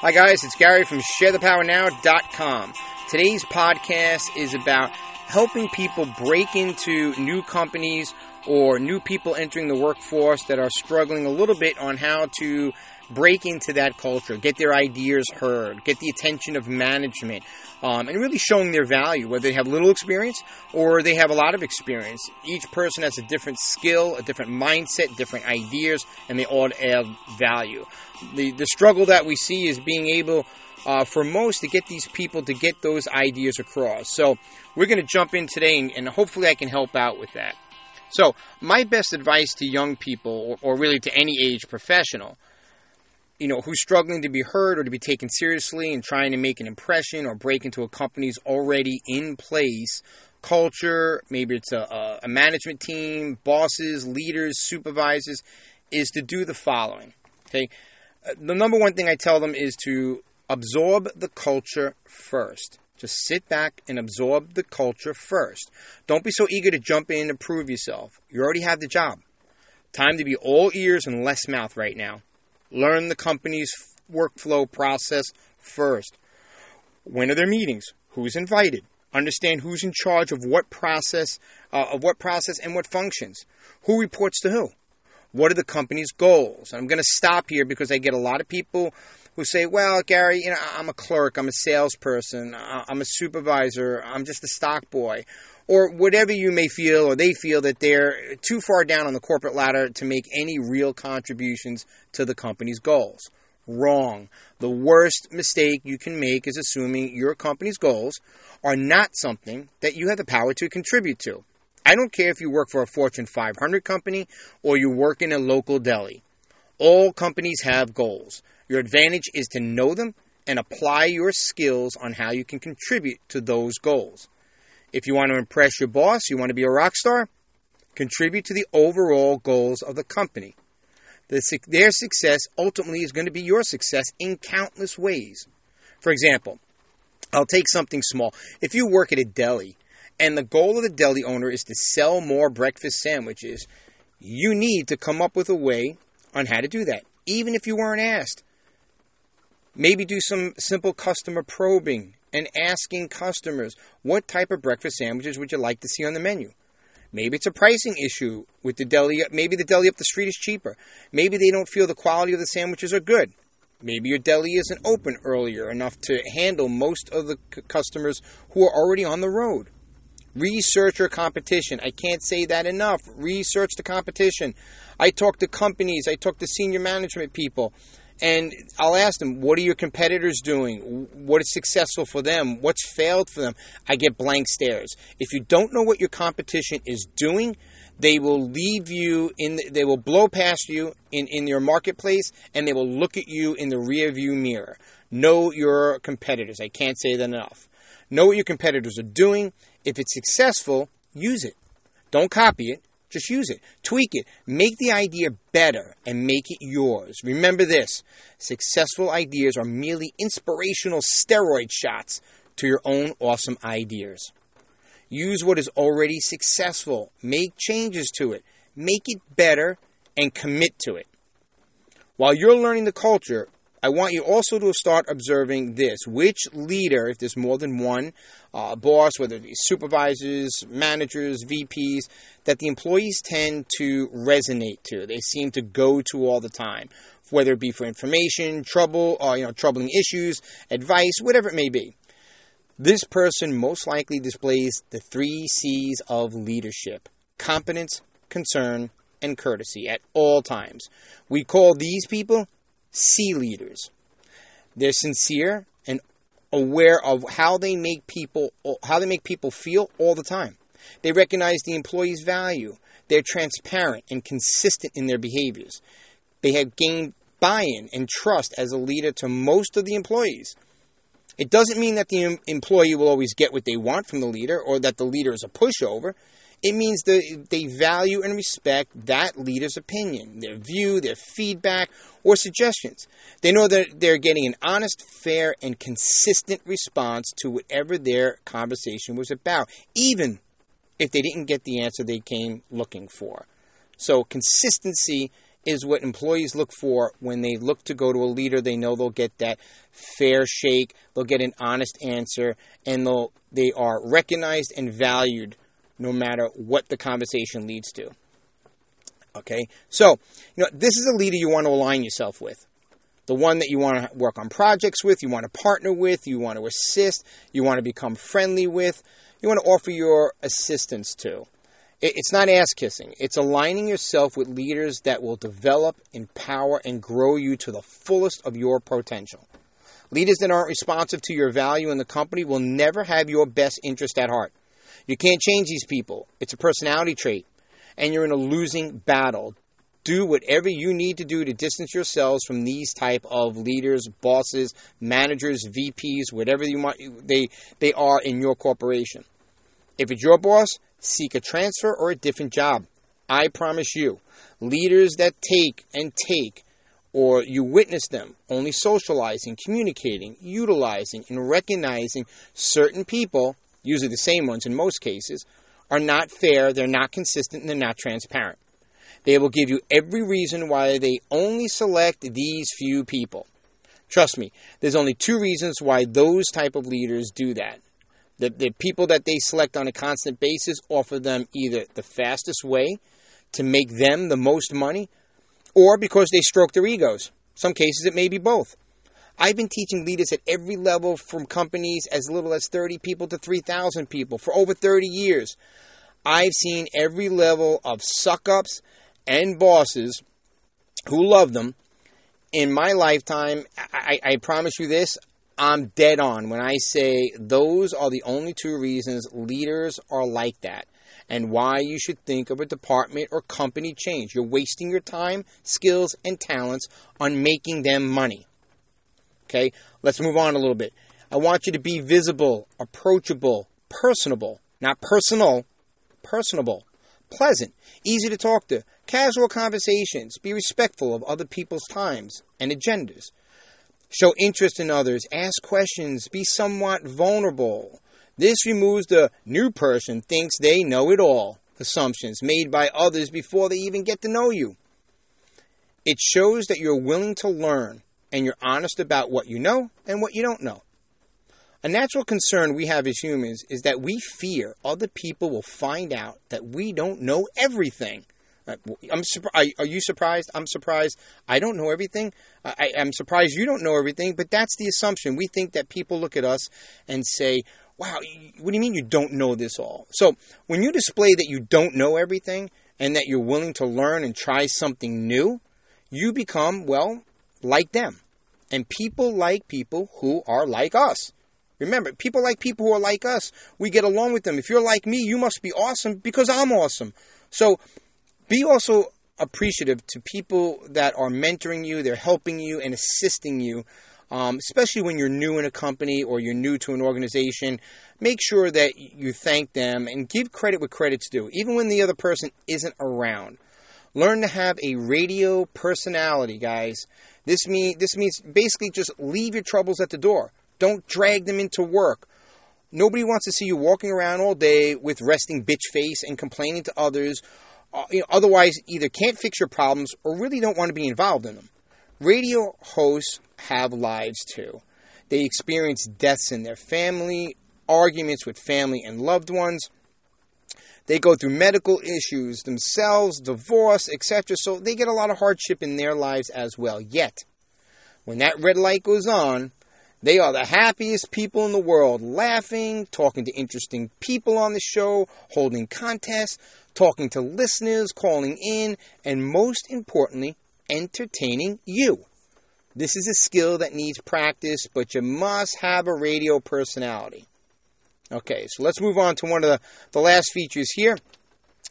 Hi, guys, it's Gary from ShareThePowerNow.com. Today's podcast is about helping people break into new companies or new people entering the workforce that are struggling a little bit on how to break into that culture, get their ideas heard, get the attention of management, um, and really showing their value, whether they have little experience or they have a lot of experience. Each person has a different skill, a different mindset, different ideas, and they all add value. The, the struggle that we see is being able uh, for most to get these people to get those ideas across. So we're going to jump in today, and, and hopefully I can help out with that. So, my best advice to young people, or, or, really to any age professional, you know, who's struggling to be heard or to be taken seriously and trying to make an impression or break into a company's already in place culture, maybe it's a, a management team, bosses, leaders, supervisors, is to do the following. Okay, uh, the number one thing I tell them is to absorb the culture first. Just sit back and absorb the culture first. Don't be so eager to jump in and prove yourself. You already have the job. Time to be all ears and less mouth right now. Learn the company's workflow process first. When are their meetings? Who's invited? Understand who's in charge of what process, uh, of what process and what functions. Who reports to who? What are the company's goals? I'm going to stop here because I get a lot of people who say, "Well, Gary, you know, I'm a clerk, I'm a salesperson, I'm a supervisor, I'm just a stock boy." Or whatever you may feel or they feel that they're too far down on the corporate ladder to make any real contributions to the company's goals. Wrong. The worst mistake you can make is assuming your company's goals are not something that you have the power to contribute to. I don't care if you work for a Fortune 500 company or you work in a local deli. All companies have goals. Your advantage is to know them and apply your skills on how you can contribute to those goals. If you want to impress your boss, you want to be a rock star, contribute to the overall goals of the company. The, their success ultimately is going to be your success in countless ways. For example, I'll take something small. If you work at a deli and the goal of the deli owner is to sell more breakfast sandwiches, you need to come up with a way on how to do that, even if you weren't asked. Maybe do some simple customer probing and asking customers what type of breakfast sandwiches would you like to see on the menu. Maybe it's a pricing issue with the deli. Maybe the deli up the street is cheaper. Maybe they don't feel the quality of the sandwiches are good. Maybe your deli isn't open earlier enough to handle most of the c- customers who are already on the road. Research your competition. I can't say that enough. Research the competition. I talk to companies, I talk to senior management people. And I'll ask them, what are your competitors doing? What is successful for them? What's failed for them? I get blank stares. If you don't know what your competition is doing, they will leave you in, the, they will blow past you in, in your marketplace and they will look at you in the rear view mirror. Know your competitors. I can't say that enough. Know what your competitors are doing. If it's successful, use it. Don't copy it. Just use it, tweak it, make the idea better, and make it yours. Remember this successful ideas are merely inspirational steroid shots to your own awesome ideas. Use what is already successful, make changes to it, make it better, and commit to it. While you're learning the culture, I want you also to start observing this. Which leader, if there's more than one uh, boss, whether it be supervisors, managers, VPs, that the employees tend to resonate to, they seem to go to all the time, whether it be for information, trouble, or you know, troubling issues, advice, whatever it may be. This person most likely displays the three C's of leadership competence, concern, and courtesy at all times. We call these people C leaders. They're sincere and aware of how they make people how they make people feel all the time. They recognize the employee's value. They're transparent and consistent in their behaviors. They have gained buy-in and trust as a leader to most of the employees. It doesn't mean that the employee will always get what they want from the leader or that the leader is a pushover. It means that they value and respect that leader's opinion, their view, their feedback, or suggestions. They know that they're getting an honest, fair, and consistent response to whatever their conversation was about, even if they didn't get the answer they came looking for. So, consistency is what employees look for when they look to go to a leader. They know they'll get that fair shake, they'll get an honest answer, and they'll they are recognized and valued no matter what the conversation leads to. Okay, so you know this is a leader you want to align yourself with, the one that you want to work on projects with, you want to partner with, you want to assist, you want to become friendly with, you want to offer your assistance to. It's not ass kissing. It's aligning yourself with leaders that will develop, empower, and grow you to the fullest of your potential. Leaders that aren't responsive to your value in the company will never have your best interest at heart. You can't change these people. It's a personality trait, and you're in a losing battle. Do whatever you need to do to distance yourselves from these type of leaders, bosses, managers, VPs, whatever you want they they are in your corporation. If it's your boss, seek a transfer or a different job. I promise you, leaders that take and take, or you witness them only socializing, communicating, utilizing, and recognizing certain people, usually the same ones in most cases, are not fair, they're not consistent, and they're not transparent. They will give you every reason why they only select these few people. Trust me, there's only two reasons why those type of leaders do that. The, the people that they select on a constant basis offer them either the fastest way to make them the most money or because they stroke their egos. Some cases it may be both. I've been teaching leaders at every level from companies as little as 30 people to 3,000 people for over 30 years. I've seen every level of suck ups and bosses who love them in my lifetime. I, I, promise you this I'm dead on when I say those are the only two reasons leaders are like that and why you should think of a department or company change. You're wasting your time, skills, and talents on making them money. Okay, let's move on a little bit. I want you to be visible, approachable, personable, not personal, personable, pleasant, easy to talk to, casual conversations, be respectful of other people's times and agendas. Show interest in others, ask questions, be somewhat vulnerable. This removes the new person thinks they know it all assumptions made by others before they even get to know you. It shows that you're willing to learn and you're honest about what you know and what you don't know. A natural concern we have as humans is that we fear other people will find out that we don't know everything. Uh, I'm surprised. Are you surprised? I'm surprised. I don't know everything. I, am surprised you don't know everything. But that's the assumption. We think that people look at us and say, "Wow, what do you mean you don't know this all?" So when you display that you don't know everything and that you're willing to learn and try something new, you become well like them. And people like people who are like us. Remember, people like people who are like us. We get along with them. If you're like me, you must be awesome because I'm awesome. So be also appreciative to people that are mentoring you, they're helping you and assisting you, um, especially when you're new in a company or you're new to an organization. Make sure that you thank them and give credit where credit's due, even when the other person isn't around. Learn to have a radio personality, guys. This mean this means basically just leave your troubles at the door. Don't drag them into work. Nobody wants to see you walking around all day with resting bitch face and complaining to others uh, you know, otherwise either can't fix your problems or really don't want to be involved in them. Radio hosts have lives too. They experience deaths in their family, arguments with family and loved ones. They go through medical issues themselves, divorce, etc. So they get a lot of hardship in their lives as well. Yet, when that red light goes on, they are the happiest people in the world, laughing, talking to interesting people on the show, holding contests, talking to listeners, calling in, and most importantly, entertaining you. This is a skill that needs practice, but you must have a radio personality. Okay, so let's move on to one of the, the last features here.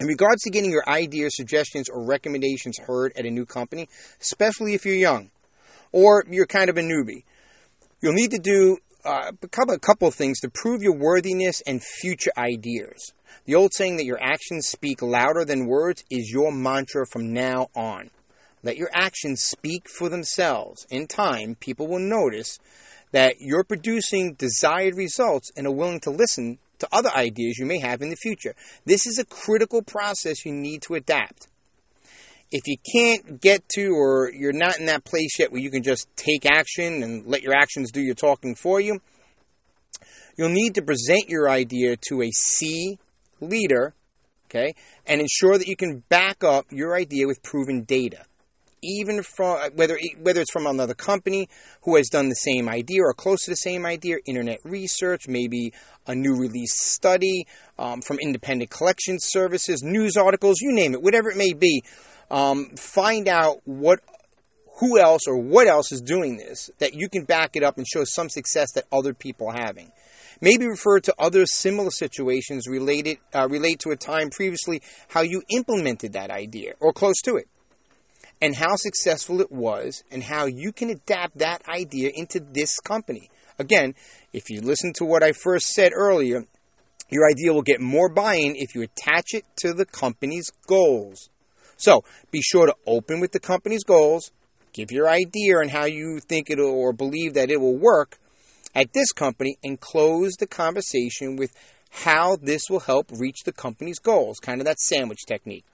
In regards to getting your ideas, suggestions, or recommendations heard at a new company, especially if you're young or you're kind of a newbie, you'll need to do uh, a couple, a couple of things to prove your worthiness and future ideas. The old saying that your actions speak louder than words is your mantra from now on. Let your actions speak for themselves. In time, people will notice that you're producing desired results and are willing to listen to other ideas you may have in the future. This is a critical process you need to adapt. If you can't get to or you're not in that place yet where you can just take action and let your actions do your talking for you, you'll need to present your idea to a C leader, okay, and ensure that you can back up your idea with proven data. Even from whether whether it's from another company who has done the same idea or close to the same idea, internet research, maybe a new release study um, from independent collection services, news articles, you name it, whatever it may be. Um, find out what who else or what else is doing this that you can back it up and show some success that other people are having maybe refer to other similar situations related uh, relate to a time previously how you implemented that idea or close to it and how successful it was and how you can adapt that idea into this company. Again if you listen to what i first said earlier your idea will get more buy-in if you attach it to the company's goals. So be sure to open with the company's goals give your idea and how you think it or believe that it will work at this company and close the conversation with how this will help reach the company's goals, kind of that sandwich technique.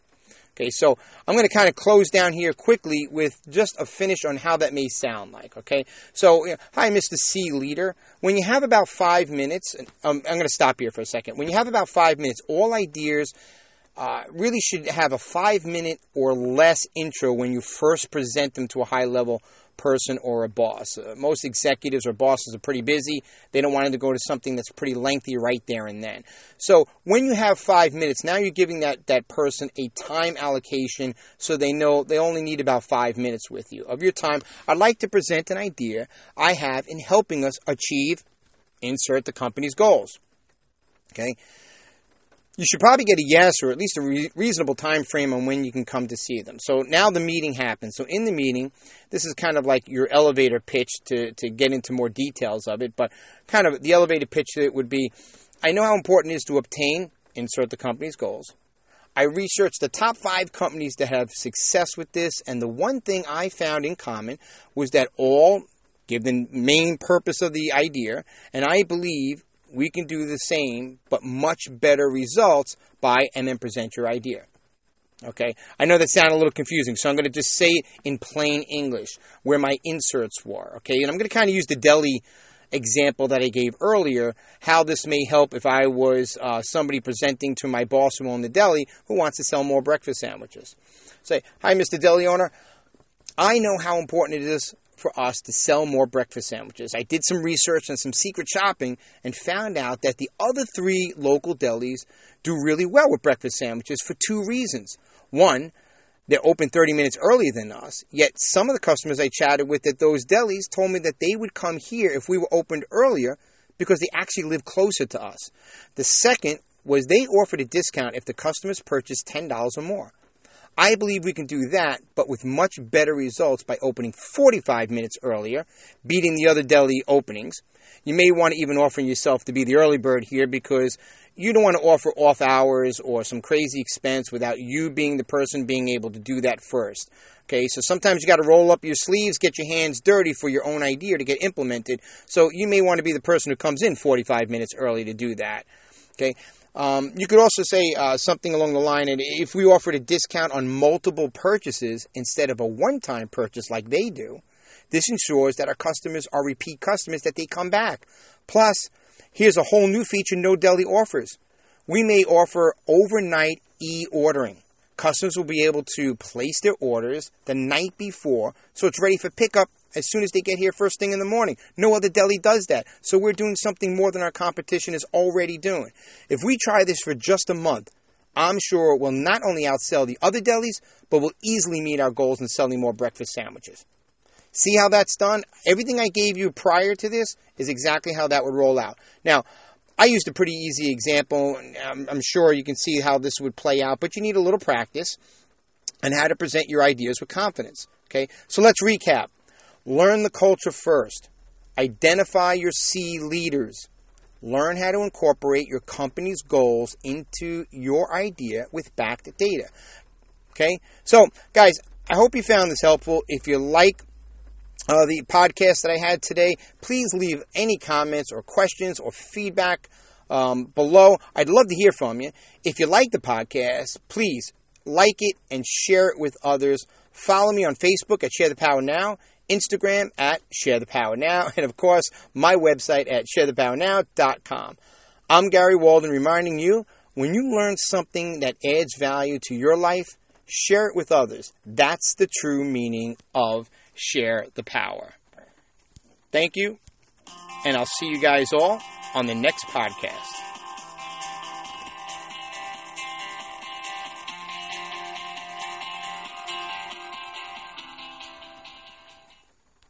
Okay, so I'm going to kind of close down here quickly with just a finish on how that may sound like. Okay, so hi, Mr. C leader. When you have about five minutes, um, I'm going to stop here for a second. When you have about five minutes, all ideas uh, really should have a five minute or less intro when you first present them to a high level person or a boss. Uh, most executives or bosses are pretty busy. They don't want to go to something that's pretty lengthy right there and then. So when you have five minutes, now you're giving that, that person a time allocation so they know they only need about five minutes with you of your time. I'd like to present an idea I have in helping us achieve, insert the company's goals. Okay you should probably get a yes or at least a re- reasonable time frame on when you can come to see them. So now the meeting happens. So in the meeting, this is kind of like your elevator pitch to, to get into more details of it, but kind of the elevator pitch it would be I know how important it is to obtain, insert the company's goals. I researched the top five companies that have success with this, and the one thing I found in common was that all give the main purpose of the idea, and I believe we can do the same, but much better results by and then present your idea. Okay, I know that sounded a little confusing, so I'm going to just say it in plain English where my inserts were. Okay, and I'm going to kind of use the deli example that I gave earlier, how this may help if I was uh, somebody presenting to my boss who owned the deli who wants to sell more breakfast sandwiches. Say, hi, Mr. Deli owner. I know how important it is for us to sell more breakfast sandwiches. I did some research and some secret shopping and found out that the other three local delis do really well with breakfast sandwiches for two reasons. One, they're open 30 minutes earlier than us, yet some of the customers I chatted with at those delis told me that they would come here if we were opened earlier because they actually live closer to us. The second was they offered a discount if the customers purchased $10 or more. I believe we can do that, but with much better results by opening 45 minutes earlier, beating the other deli openings. You may want to even offer yourself to be the early bird here because you don't want to offer off hours or some crazy expense without you being the person being able to do that first. Okay, so sometimes you got to roll up your sleeves, get your hands dirty for your own idea to get implemented. So you may want to be the person who comes in 45 minutes early to do that. Okay, um, you could also say uh, something along the line, and if we offered a discount on multiple purchases instead of a one-time purchase like they do, this ensures that our customers are repeat customers, that they come back. Plus, here's a whole new feature No Deli offers. We may offer overnight e-ordering. Customers will be able to place their orders the night before, so it's ready for pickup as soon as they get here first thing in the morning. No other deli does that. So we're doing something more than our competition is already doing. If we try this for just a month, I'm sure we'll not only outsell the other delis, but we'll easily meet our goals in selling more breakfast sandwiches. See how that's done? Everything I gave you prior to this is exactly how that would roll out. Now, I used a pretty easy example. I'm, I'm sure you can see how this would play out, but you need a little practice and how to present your ideas with confidence. Okay, so let's recap. Learn the culture first. Identify your C leaders. Learn how to incorporate your company's goals into your idea with backed data. Okay? So, guys, I hope you found this helpful. If you like uh, the podcast that I had today, please leave any comments or questions or feedback um, below. I'd love to hear from you. If you like the podcast, please like it, and share it with others. Follow me on Facebook at Share the Power Now, Instagram at Share the Power Now, and of course, my website at sharethepowernow.com. I'm Gary Walden reminding you when you learn something that adds value to your life, share it with others. That's the true meaning of share the power. Thank you, and I'll see you guys all on the next podcast.